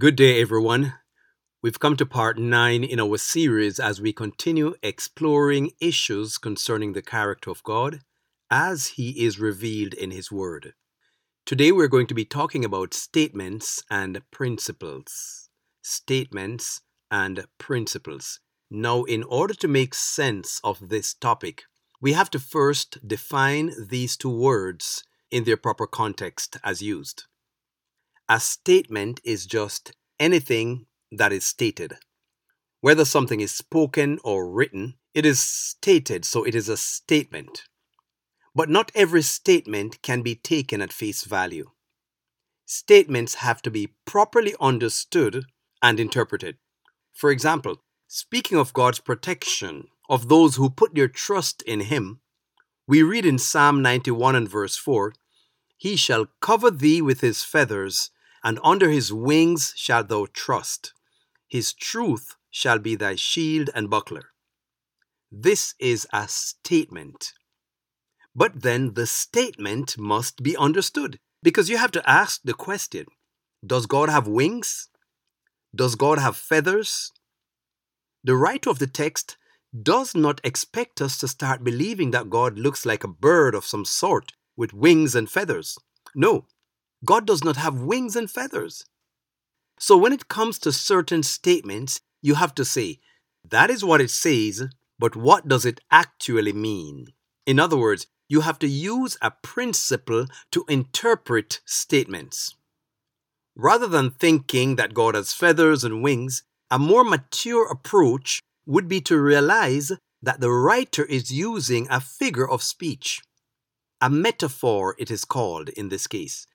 Good day, everyone. We've come to part nine in our series as we continue exploring issues concerning the character of God as He is revealed in His Word. Today, we're going to be talking about statements and principles. Statements and principles. Now, in order to make sense of this topic, we have to first define these two words in their proper context as used. A statement is just anything that is stated. Whether something is spoken or written, it is stated, so it is a statement. But not every statement can be taken at face value. Statements have to be properly understood and interpreted. For example, speaking of God's protection of those who put their trust in Him, we read in Psalm 91 and verse 4 He shall cover thee with His feathers, and under his wings shalt thou trust. His truth shall be thy shield and buckler. This is a statement. But then the statement must be understood because you have to ask the question Does God have wings? Does God have feathers? The writer of the text does not expect us to start believing that God looks like a bird of some sort with wings and feathers. No, God does not have wings and feathers. So when it comes to certain statements, you have to say, that is what it says, but what does it actually mean? In other words, you have to use a principle to interpret statements. Rather than thinking that God has feathers and wings, a more mature approach would be to realize that the writer is using a figure of speech. A metaphor, it is called in this case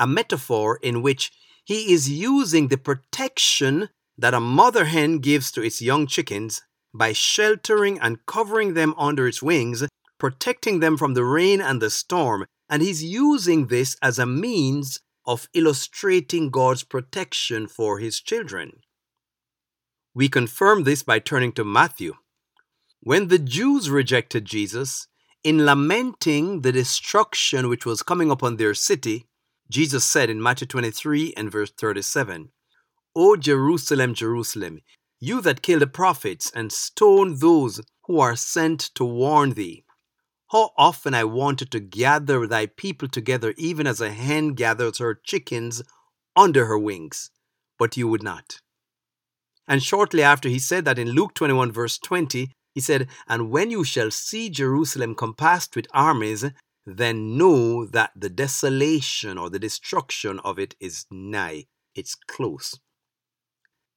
a metaphor in which he is using the protection that a mother hen gives to its young chickens by sheltering and covering them under its wings, protecting them from the rain and the storm. And he's using this as a means of illustrating God's protection for his children. We confirm this by turning to Matthew. When the Jews rejected Jesus, in lamenting the destruction which was coming upon their city, Jesus said in Matthew 23 and verse 37, O Jerusalem, Jerusalem, you that kill the prophets and stone those who are sent to warn thee. How often I wanted to gather thy people together, even as a hen gathers her chickens under her wings, but you would not. And shortly after he said that in Luke 21, verse 20, he said, And when you shall see Jerusalem compassed with armies, then know that the desolation or the destruction of it is nigh, it's close.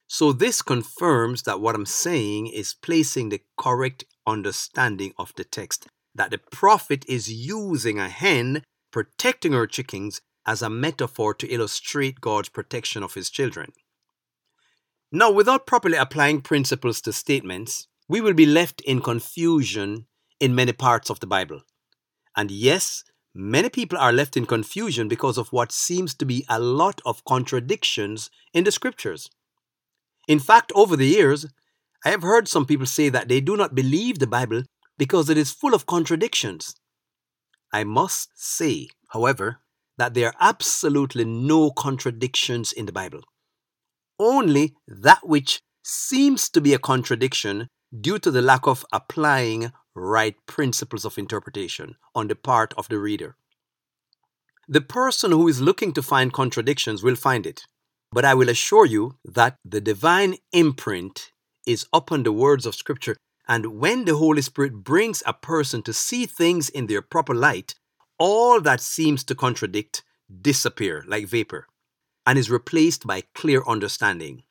So, this confirms that what I'm saying is placing the correct understanding of the text, that the prophet is using a hen protecting her chickens as a metaphor to illustrate God's protection of his children. Now, without properly applying principles to statements, we will be left in confusion in many parts of the Bible. And yes, many people are left in confusion because of what seems to be a lot of contradictions in the scriptures. In fact, over the years, I have heard some people say that they do not believe the Bible because it is full of contradictions. I must say, however, that there are absolutely no contradictions in the Bible. Only that which seems to be a contradiction due to the lack of applying right principles of interpretation on the part of the reader. The person who is looking to find contradictions will find it, but I will assure you that the divine imprint is upon the words of Scripture, and when the Holy Spirit brings a person to see things in their proper light, all that seems to contradict disappear like vapor and is replaced by clear understanding.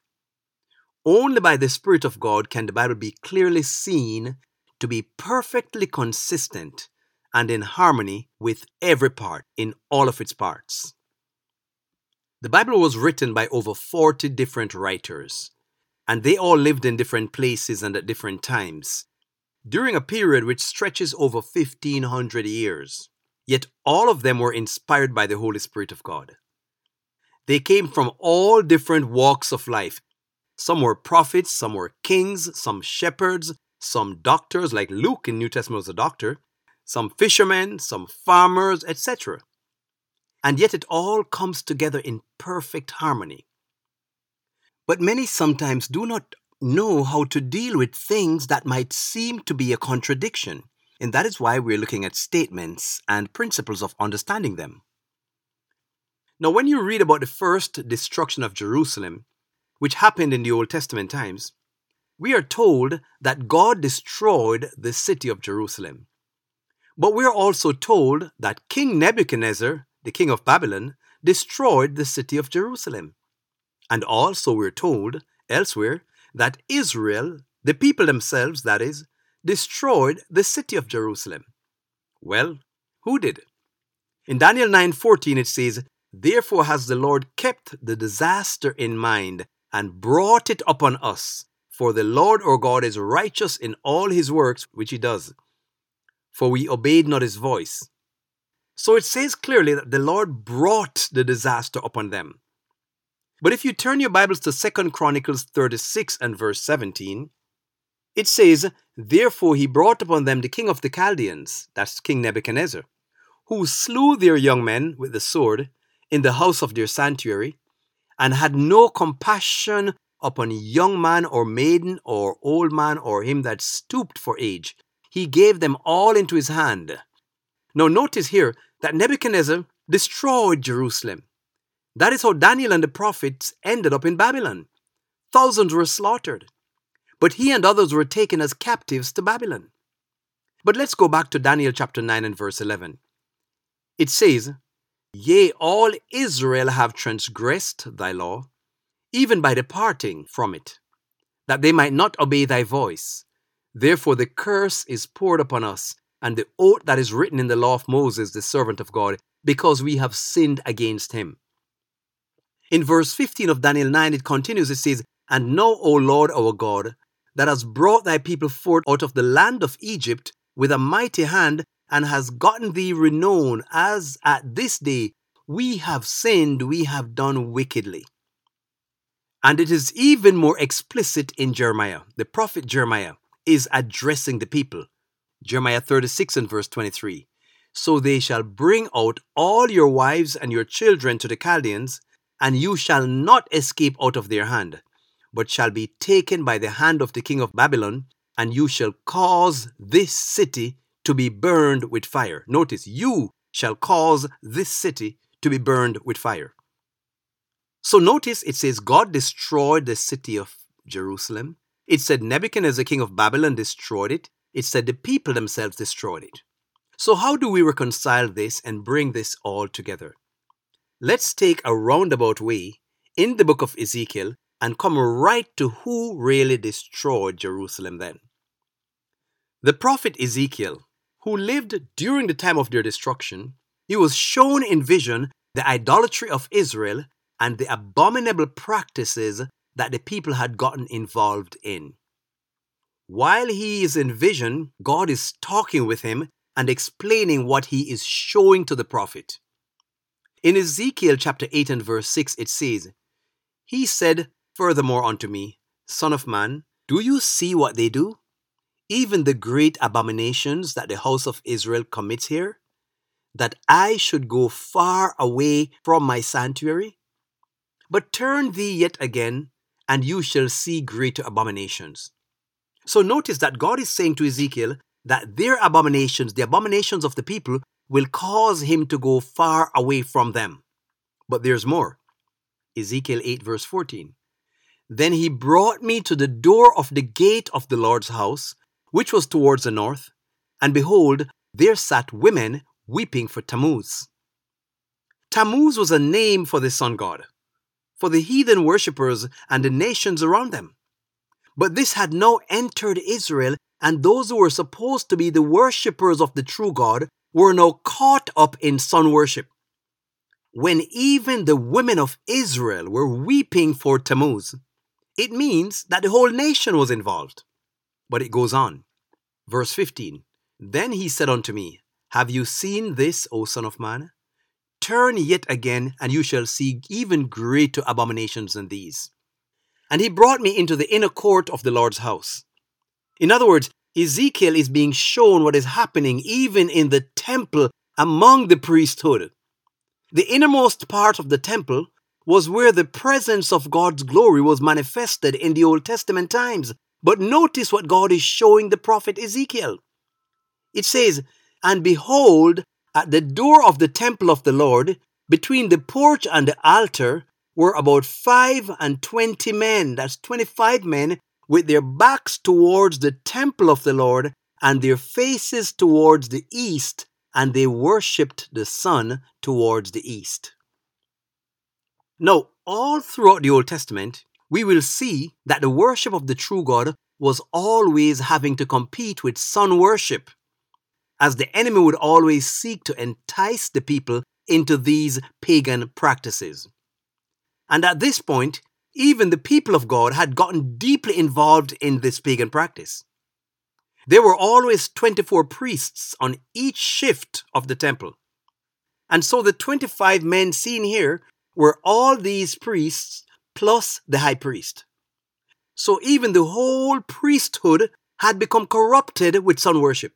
Only by the Spirit of God can the Bible be clearly seen to be perfectly consistent and in harmony with every part in all of its parts. The Bible was written by over 40 different writers, and they all lived in different places and at different times, during a period which stretches over 1500 years. Yet all of them were inspired by the Holy Spirit of God. They came from all different walks of life. Some were prophets, some were kings, some shepherds, some doctors, like Luke in New Testament was a doctor, some fishermen, some farmers, etc. And yet it all comes together in perfect harmony. But many sometimes do not know how to deal with things that might seem to be a contradiction. And that is why we're looking at statements and principles of understanding them. Now, when you read about the first destruction of Jerusalem, which happened in the Old Testament times, we are told that God destroyed the city of Jerusalem. But we are also told that King Nebuchadnezzar, the king of Babylon, destroyed the city of Jerusalem. And also we're told elsewhere that Israel, the people themselves, that is, destroyed the city of Jerusalem. Well, who did? In Daniel 9:14 it says, "Therefore has the Lord kept the disaster in mind and brought it upon us, for the Lord our God is righteous in all his works which he does. For we obeyed not his voice." So it says clearly that the Lord brought the disaster upon them. But if you turn your Bibles to 2 Chronicles 36 and verse 17, it says, Therefore he brought upon them the king of the Chaldeans, that's King Nebuchadnezzar, who slew their young men with the sword in the house of their sanctuary, and had no compassion upon young man or maiden or old man or him that stooped for age. He gave them all into his hand. Now notice here that Nebuchadnezzar destroyed Jerusalem. That is how Daniel and the prophets ended up in Babylon. Thousands were slaughtered, but he and others were taken as captives to Babylon. But let's go back to Daniel chapter 9 and verse 11. It says, Yea, all Israel have transgressed thy law, even by departing from it, that they might not obey thy voice. Therefore the curse is poured upon us, and the oath that is written in the law of Moses, the servant of God, because we have sinned against him. In verse 15 of Daniel 9, it continues, it says, And know, O Lord our God, that has brought thy people forth out of the land of Egypt with a mighty hand, and has gotten thee renown, as at this day we have sinned, we have done wickedly. And it is even more explicit in Jeremiah. The prophet Jeremiah is addressing the people. Jeremiah 36 and verse 23. So they shall bring out all your wives and your children to the Chaldeans, and you shall not escape out of their hand, but shall be taken by the hand of the king of Babylon, and you shall cause this city to be burned with fire. Notice, you shall cause this city to be burned with fire. So notice it says God destroyed the city of Jerusalem. It said Nebuchadnezzar, king of Babylon, destroyed it. It said the people themselves destroyed it. So, how do we reconcile this and bring this all together? Let's take a roundabout way in the book of Ezekiel and come right to who really destroyed Jerusalem then. The prophet Ezekiel, who lived during the time of their destruction, he was shown in vision the idolatry of Israel and the abominable practices that the people had gotten involved in. While he is in vision, God is talking with him and explaining what he is showing to the prophet. In Ezekiel chapter 8 and verse 6, it says, He said furthermore unto me, Son of man, do you see what they do? Even the great abominations that the house of Israel commits here? That I should go far away from my sanctuary? But turn thee yet again, and you shall see greater abominations. So notice that God is saying to Ezekiel that their abominations, the abominations of the people, will cause him to go far away from them. But there's more. Ezekiel 8, verse 14. Then he brought me to the door of the gate of the Lord's house, which was towards the north, and behold, there sat women weeping for Tammuz. Tammuz was a name for the sun god, for the heathen worshippers and the nations around them. But this had now entered Israel, and those who were supposed to be the worshippers of the true God were now caught up in sun worship. When even the women of Israel were weeping for Tammuz, it means that the whole nation was involved. But it goes on. Verse 15 Then he said unto me, Have you seen this, O Son of Man? Turn yet again, and you shall see even greater abominations than these. And he brought me into the inner court of the Lord's house. In other words, Ezekiel is being shown what is happening even in the temple among the priesthood. The innermost part of the temple was where the presence of God's glory was manifested in the Old Testament times. But notice what God is showing the prophet Ezekiel. It says, And behold, at the door of the temple of the Lord, between the porch and the altar, were about five and twenty men, that's 25 men, with their backs towards the temple of the Lord and their faces towards the east, and they worshipped the sun towards the east. Now, all throughout the Old Testament, we will see that the worship of the true God was always having to compete with sun worship, as the enemy would always seek to entice the people into these pagan practices. And at this point, even the people of God had gotten deeply involved in this pagan practice. There were always 24 priests on each shift of the temple. And so the 25 men seen here were all these priests plus the high priest. So even the whole priesthood had become corrupted with sun worship.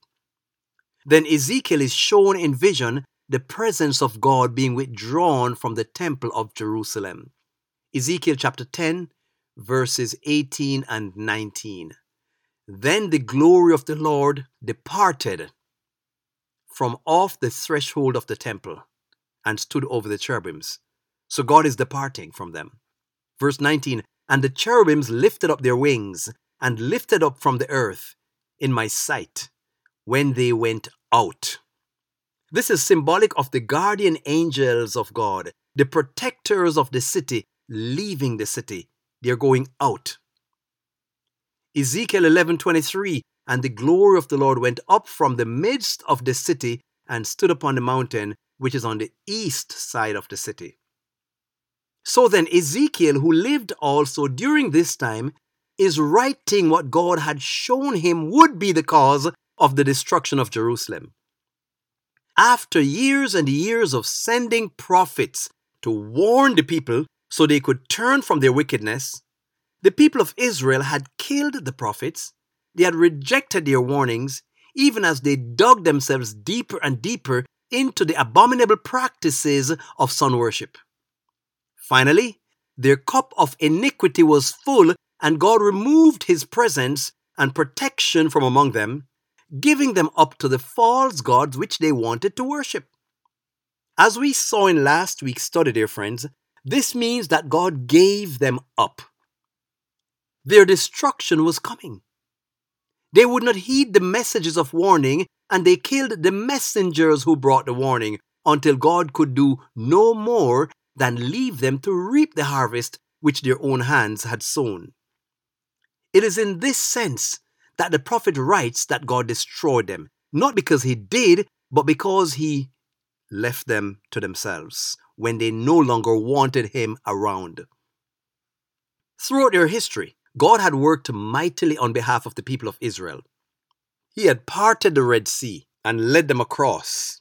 Then Ezekiel is shown in vision the presence of God being withdrawn from the temple of Jerusalem. Ezekiel chapter 10, verses 18 and 19. Then the glory of the Lord departed from off the threshold of the temple and stood over the cherubims. So God is departing from them. Verse 19 And the cherubims lifted up their wings and lifted up from the earth in my sight when they went out. This is symbolic of the guardian angels of God, the protectors of the city, leaving the city. They're going out. Ezekiel 11:23 And the glory of the Lord went up from the midst of the city and stood upon the mountain which is on the east side of the city. So then, Ezekiel, who lived also during this time, is writing what God had shown him would be the cause of the destruction of Jerusalem. After years and years of sending prophets to warn the people so they could turn from their wickedness, the people of Israel had killed the prophets, they had rejected their warnings, even as they dug themselves deeper and deeper into the abominable practices of sun worship. Finally, their cup of iniquity was full, and God removed his presence and protection from among them, giving them up to the false gods which they wanted to worship. As we saw in last week's study, dear friends, this means that God gave them up. Their destruction was coming. They would not heed the messages of warning, and they killed the messengers who brought the warning until God could do no more than leave them to reap the harvest which their own hands had sown. It is in this sense that the prophet writes that God destroyed them, not because he did, but because he left them to themselves when they no longer wanted him around. Throughout their history, God had worked mightily on behalf of the people of Israel. He had parted the Red Sea and led them across.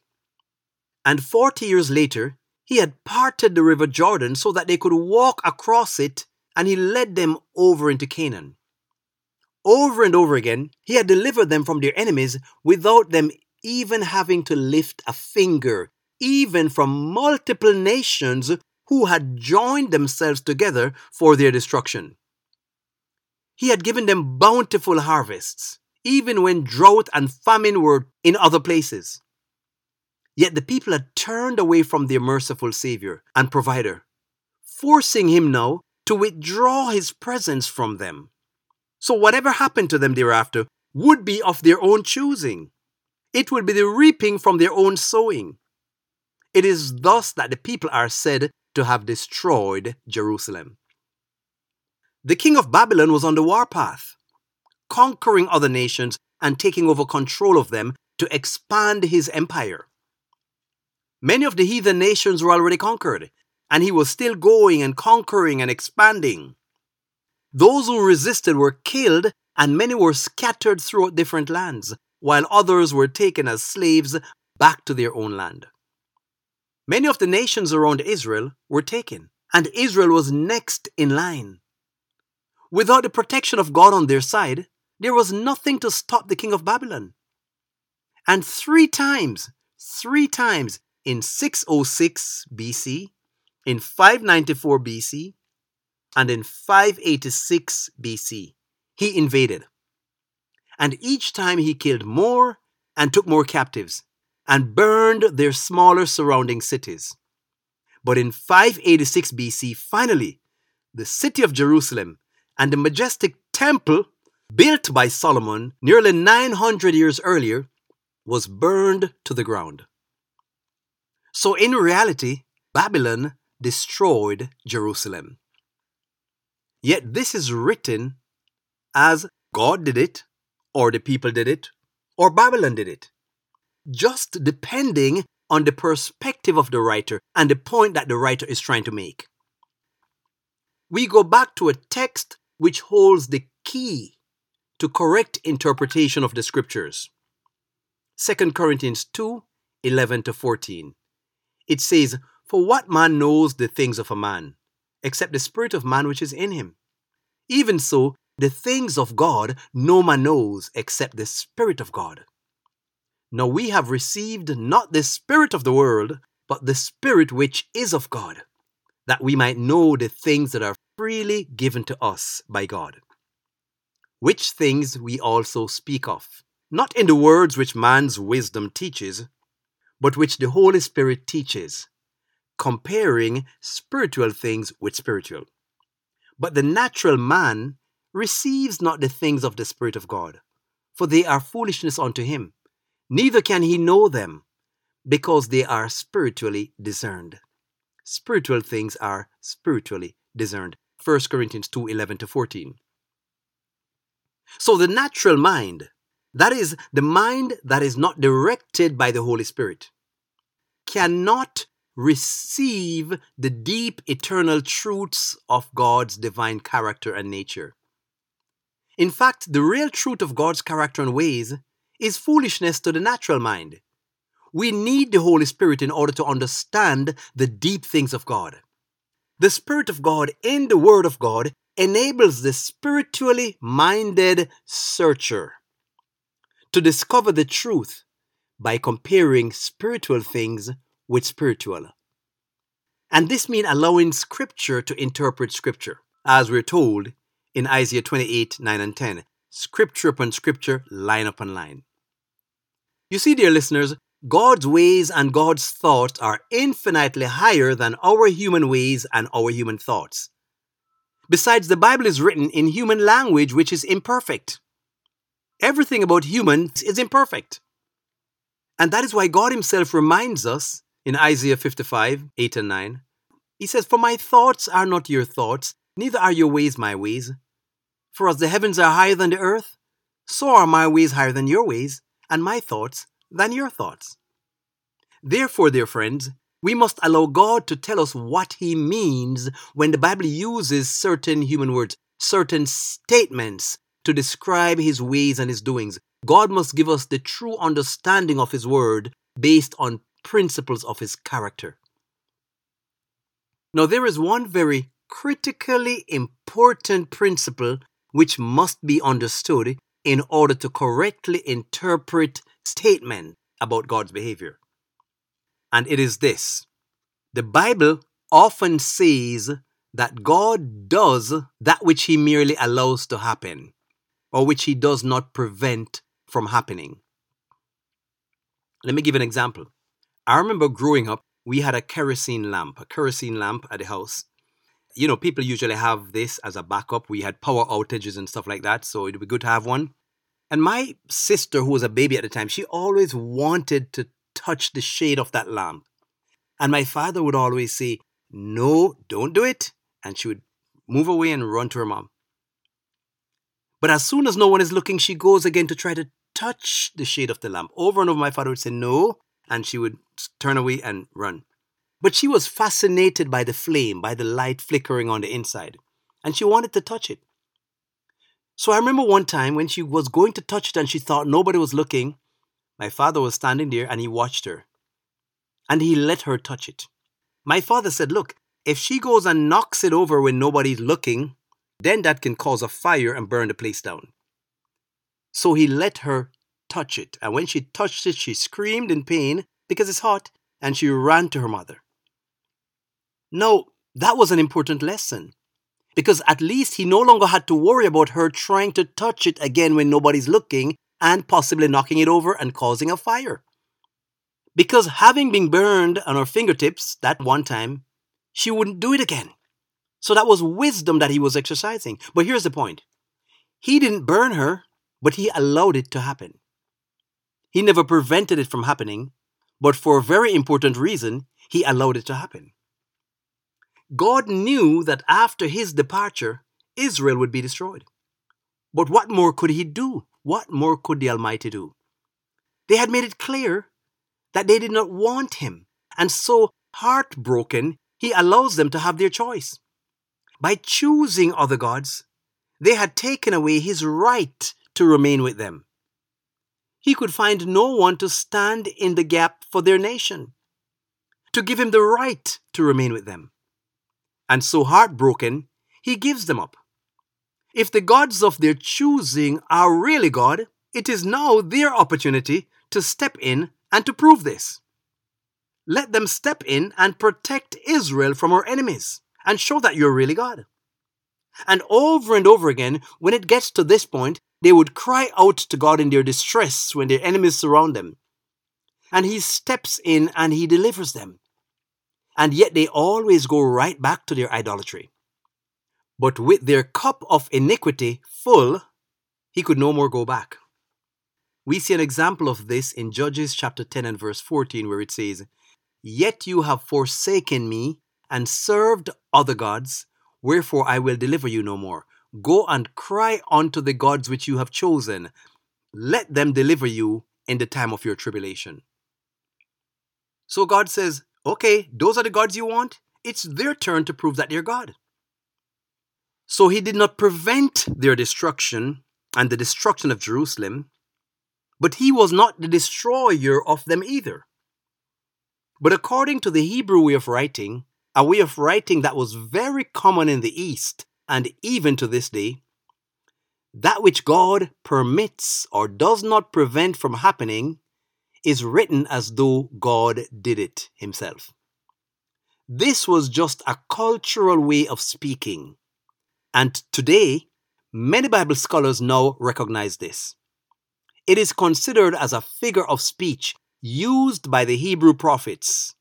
And 40 years later, he had parted the river Jordan so that they could walk across it, and he led them over into Canaan. Over and over again, he had delivered them from their enemies without them even having to lift a finger, even from multiple nations who had joined themselves together for their destruction. He had given them bountiful harvests, even when drought and famine were in other places. Yet the people had turned away from their merciful Savior and Provider, forcing him now to withdraw his presence from them. So whatever happened to them thereafter would be of their own choosing. It would be the reaping from their own sowing. It is thus that the people are said to have destroyed Jerusalem. The king of Babylon was on the warpath, conquering other nations and taking over control of them to expand his empire. Many of the heathen nations were already conquered, and he was still going and conquering and expanding. Those who resisted were killed, and many were scattered throughout different lands, while others were taken as slaves back to their own land. Many of the nations around Israel were taken, and Israel was next in line. Without the protection of God on their side, there was nothing to stop the king of Babylon. And three times, three times, in 606 BC, in 594 BC and in 586 BC. He invaded. And each time he killed more and took more captives and burned their smaller surrounding cities. But in 586 BC, finally, the city of Jerusalem and the majestic temple built by Solomon nearly 900 years earlier was burned to the ground. So, in reality, Babylon destroyed Jerusalem. Yet this is written as God did it, or the people did it, or Babylon did it, just depending on the perspective of the writer and the point that the writer is trying to make. We go back to a text which holds the key to correct interpretation of the scriptures. 2 Corinthians 2 11 to 14. It says, For what man knows the things of a man, except the spirit of man which is in him? Even so, the things of God no man knows except the Spirit of God. Now we have received not the Spirit of the world, but the Spirit which is of God, that we might know the things that are freely given to us by God. Which things we also speak of, not in the words which man's wisdom teaches, but which the Holy Spirit teaches, comparing spiritual things with spiritual. But the natural man receives not the things of the Spirit of God, for they are foolishness unto him, neither can he know them, because they are spiritually discerned. Spiritual things are spiritually discerned. 1 Corinthians 2 11 to 14. So the natural mind, that is, the mind that is not directed by the Holy Spirit, cannot receive the deep eternal truths of God's divine character and nature. In fact, the real truth of God's character and ways is foolishness to the natural mind. We need the Holy Spirit in order to understand the deep things of God. The Spirit of God in the Word of God enables the spiritually minded searcher to discover the truth by comparing spiritual things with spiritual. And this means allowing Scripture to interpret Scripture, as we're told in Isaiah 28 9 and 10. Scripture upon Scripture, line upon line. You see, dear listeners, God's ways and God's thoughts are infinitely higher than our human ways and our human thoughts. Besides, the Bible is written in human language which is imperfect. Everything about humans is imperfect. And that is why God Himself reminds us in Isaiah 55, 8 and 9. He says, For my thoughts are not your thoughts, neither are your ways my ways. For as the heavens are higher than the earth, so are my ways higher than your ways, and my thoughts than your thoughts. Therefore, dear friends, we must allow God to tell us what He means when the Bible uses certain human words, certain statements to describe His ways and His doings. God must give us the true understanding of His Word based on principles of his character. Now, there is one very critically important principle which must be understood in order to correctly interpret statements about God's behavior. And it is this the Bible often says that God does that which he merely allows to happen, or which he does not prevent from happening. Let me give an example. I remember growing up, we had a kerosene lamp, a kerosene lamp at the house. You know, people usually have this as a backup. We had power outages and stuff like that, so it'd be good to have one. And my sister, who was a baby at the time, she always wanted to touch the shade of that lamp. And my father would always say, No, don't do it. And she would move away and run to her mom. But as soon as no one is looking, she goes again to try to touch the shade of the lamp. Over and over, my father would say, No, and she would turn away and run. But she was fascinated by the flame, by the light flickering on the inside, and she wanted to touch it. So I remember one time when she was going to touch it and she thought nobody was looking, my father was standing there and he watched her. And he let her touch it. My father said, Look, if she goes and knocks it over when nobody's looking, then that can cause a fire and burn the place down. So he let her touch it. And when she touched it, she screamed in pain because it's hot and she ran to her mother. Now, that was an important lesson because at least he no longer had to worry about her trying to touch it again when nobody's looking and possibly knocking it over and causing a fire. Because having been burned on her fingertips that one time, she wouldn't do it again. So that was wisdom that he was exercising. But here's the point he didn't burn her, but he allowed it to happen. He never prevented it from happening, but for a very important reason, he allowed it to happen. God knew that after his departure, Israel would be destroyed. But what more could he do? What more could the Almighty do? They had made it clear that they did not want him, and so, heartbroken, he allows them to have their choice. By choosing other gods, they had taken away his right to remain with them. He could find no one to stand in the gap for their nation, to give him the right to remain with them. And so heartbroken, he gives them up. If the gods of their choosing are really God, it is now their opportunity to step in and to prove this. Let them step in and protect Israel from her enemies and show that you're really God. And over and over again, when it gets to this point, they would cry out to God in their distress when their enemies surround them. And He steps in and He delivers them. And yet they always go right back to their idolatry. But with their cup of iniquity full, He could no more go back. We see an example of this in Judges chapter 10 and verse 14, where it says, Yet you have forsaken me and served other gods Wherefore I will deliver you no more. Go and cry unto the gods which you have chosen. Let them deliver you in the time of your tribulation. So God says, Okay, those are the gods you want. It's their turn to prove that they're God. So he did not prevent their destruction and the destruction of Jerusalem, but he was not the destroyer of them either. But according to the Hebrew way of writing, a way of writing that was very common in the East and even to this day. That which God permits or does not prevent from happening is written as though God did it himself. This was just a cultural way of speaking. And today, many Bible scholars now recognize this. It is considered as a figure of speech used by the Hebrew prophets,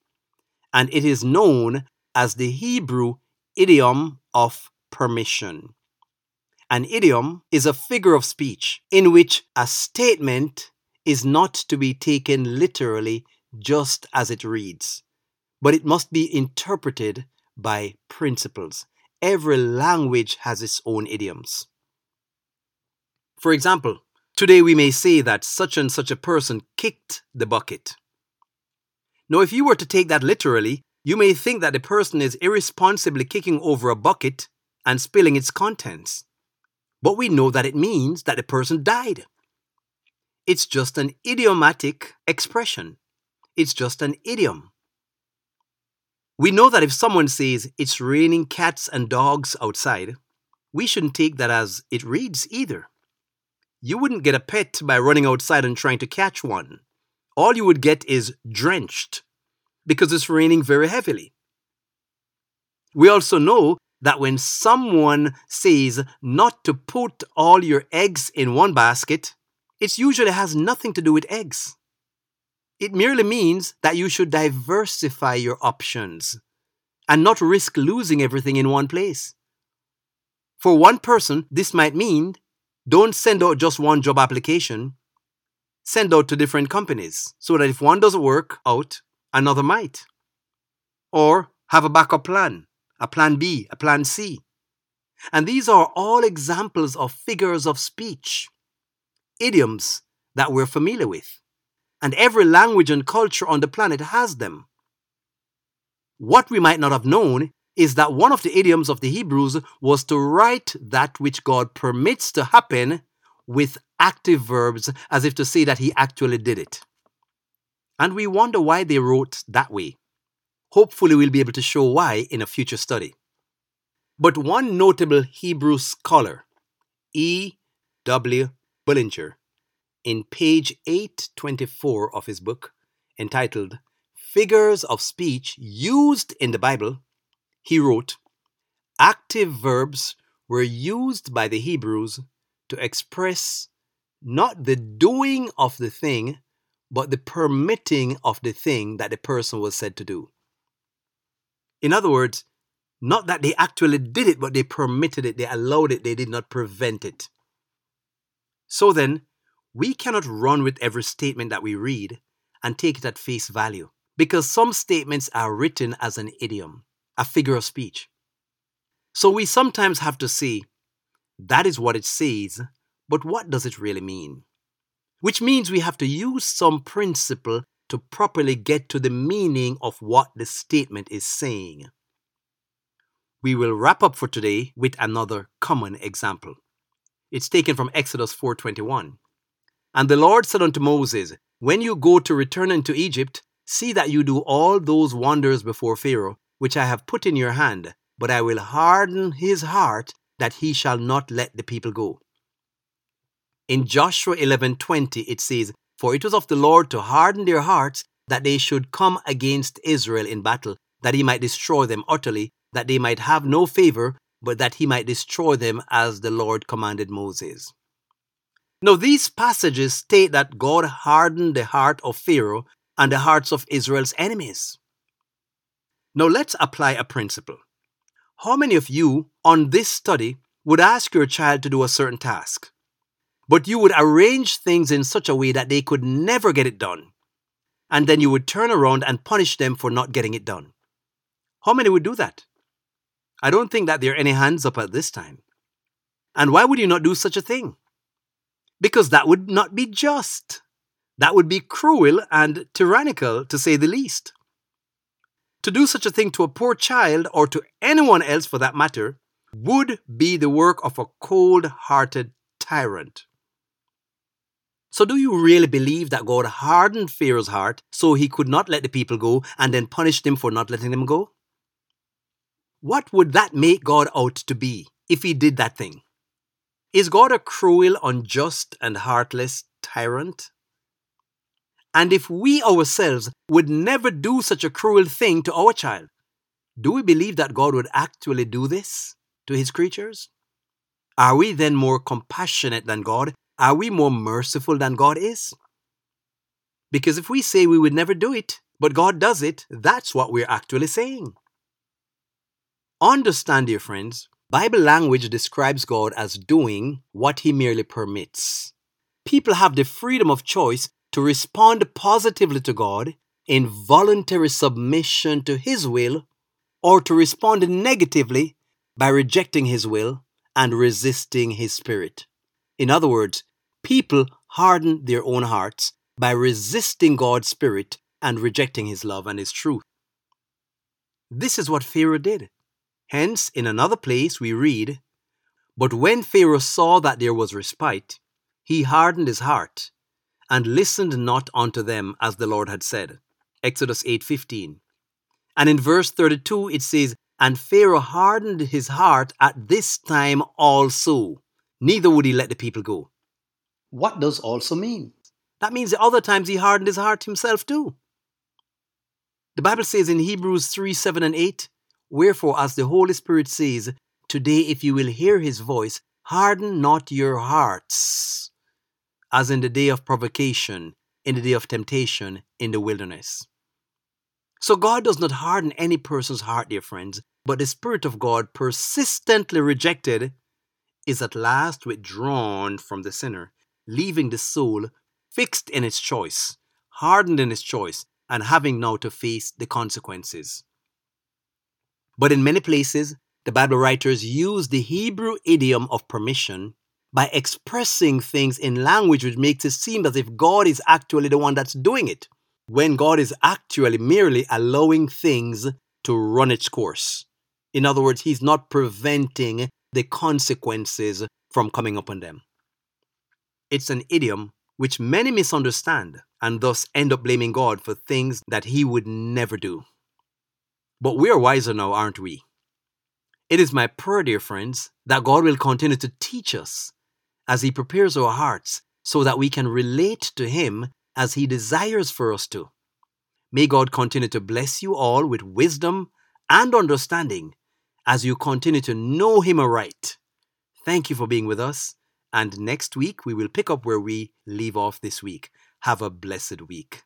and it is known as the Hebrew idiom of permission. An idiom is a figure of speech in which a statement is not to be taken literally just as it reads, but it must be interpreted by principles. Every language has its own idioms. For example, today we may say that such and such a person kicked the bucket. Now, if you were to take that literally, you may think that the person is irresponsibly kicking over a bucket and spilling its contents, but we know that it means that the person died. It's just an idiomatic expression. It's just an idiom. We know that if someone says it's raining cats and dogs outside, we shouldn't take that as it reads either. You wouldn't get a pet by running outside and trying to catch one. All you would get is drenched because it's raining very heavily. We also know that when someone says not to put all your eggs in one basket, it usually has nothing to do with eggs. It merely means that you should diversify your options and not risk losing everything in one place. For one person, this might mean don't send out just one job application, send out to different companies so that if one doesn't work out, another might. Or have a backup plan, a plan B, a plan C. And these are all examples of figures of speech, idioms that we're familiar with. And every language and culture on the planet has them. What we might not have known is that one of the idioms of the Hebrews was to write that which God permits to happen with active verbs as if to say that He actually did it. And we wonder why they wrote that way. Hopefully, we'll be able to show why in a future study. But one notable Hebrew scholar, E. W. Bullinger, in page 824 of his book, entitled Figures of Speech Used in the Bible, He wrote, Active verbs were used by the Hebrews to express not the doing of the thing, but the permitting of the thing that the person was said to do. In other words, not that they actually did it, but they permitted it, they allowed it, they did not prevent it. So then, we cannot run with every statement that we read and take it at face value, because some statements are written as an idiom, a figure of speech. So we sometimes have to say, that is what it says, but what does it really mean? Which means we have to use some principle to properly get to the meaning of what the statement is saying. We will wrap up for today with another common example. It's taken from Exodus 4:21. And the Lord said unto Moses, When you go to return into Egypt, see that you do all those wonders before Pharaoh, which I have put in your hand, but I will harden his heart that he shall not let the people go. In Joshua 11:20 it says, "For it was of the Lord to harden their hearts that they should come against Israel in battle, that he might destroy them utterly, that they might have no favor, but that he might destroy them as the Lord commanded Moses. Now, these passages state that God hardened the heart of Pharaoh and the hearts of Israel's enemies. Now, let's apply a principle. How many of you on this study would ask your child to do a certain task, but you would arrange things in such a way that they could never get it done, and then you would turn around and punish them for not getting it done? How many would do that? I don't think that there are any hands up at this time. And why would you not do such a thing? Because that would not be just. That would be cruel and tyrannical, to say the least. To do such a thing to a poor child, or to anyone else for that matter, would be the work of a cold hearted tyrant. So, do you really believe that God hardened Pharaoh's heart so he could not let the people go and then punished him for not letting them go? What would that make God out to be if he did that thing? Is God a cruel, unjust, and heartless tyrant? And if we ourselves would never do such a cruel thing to our child, do we believe that God would actually do this to his creatures? Are we then more compassionate than God? Are we more merciful than God is? Because if we say we would never do it, but God does it, that's what we're actually saying. Understand, dear friends, Bible language describes God as doing what he merely permits. People have the freedom of choice to respond positively to God in voluntary submission to his will or to respond negatively by rejecting his will and resisting his spirit. In other words, people harden their own hearts by resisting God's spirit and rejecting his love and his truth. This is what Pharaoh did. Hence, in another place we read, But when Pharaoh saw that there was respite, he hardened his heart, and listened not unto them as the Lord had said. Exodus 8:15. And in verse 32 it says, And Pharaoh hardened his heart at this time also, neither would he let the people go. What does also mean? That means that other times he hardened his heart himself too. The Bible says in Hebrews 3 7 and 8, Wherefore, as the Holy Spirit says, Today, if you will hear his voice, harden not your hearts, as in the day of provocation, in the day of temptation, in the wilderness. So, God does not harden any person's heart, dear friends, but the Spirit of God, persistently rejected, is at last withdrawn from the sinner, leaving the soul fixed in its choice, hardened in its choice, and having now to face the consequences. But in many places, the Bible writers use the Hebrew idiom of permission by expressing things in language which makes it seem as if God is actually the one that's doing it, when God is actually merely allowing things to run its course. In other words, He's not preventing the consequences from coming upon them. It's an idiom which many misunderstand and thus end up blaming God for things that He would never do. But we are wiser now, aren't we? It is my prayer, dear friends, that God will continue to teach us as He prepares our hearts so that we can relate to Him as He desires for us to. May God continue to bless you all with wisdom and understanding as you continue to know Him aright. Thank you for being with us. And next week, we will pick up where we leave off this week. Have a blessed week.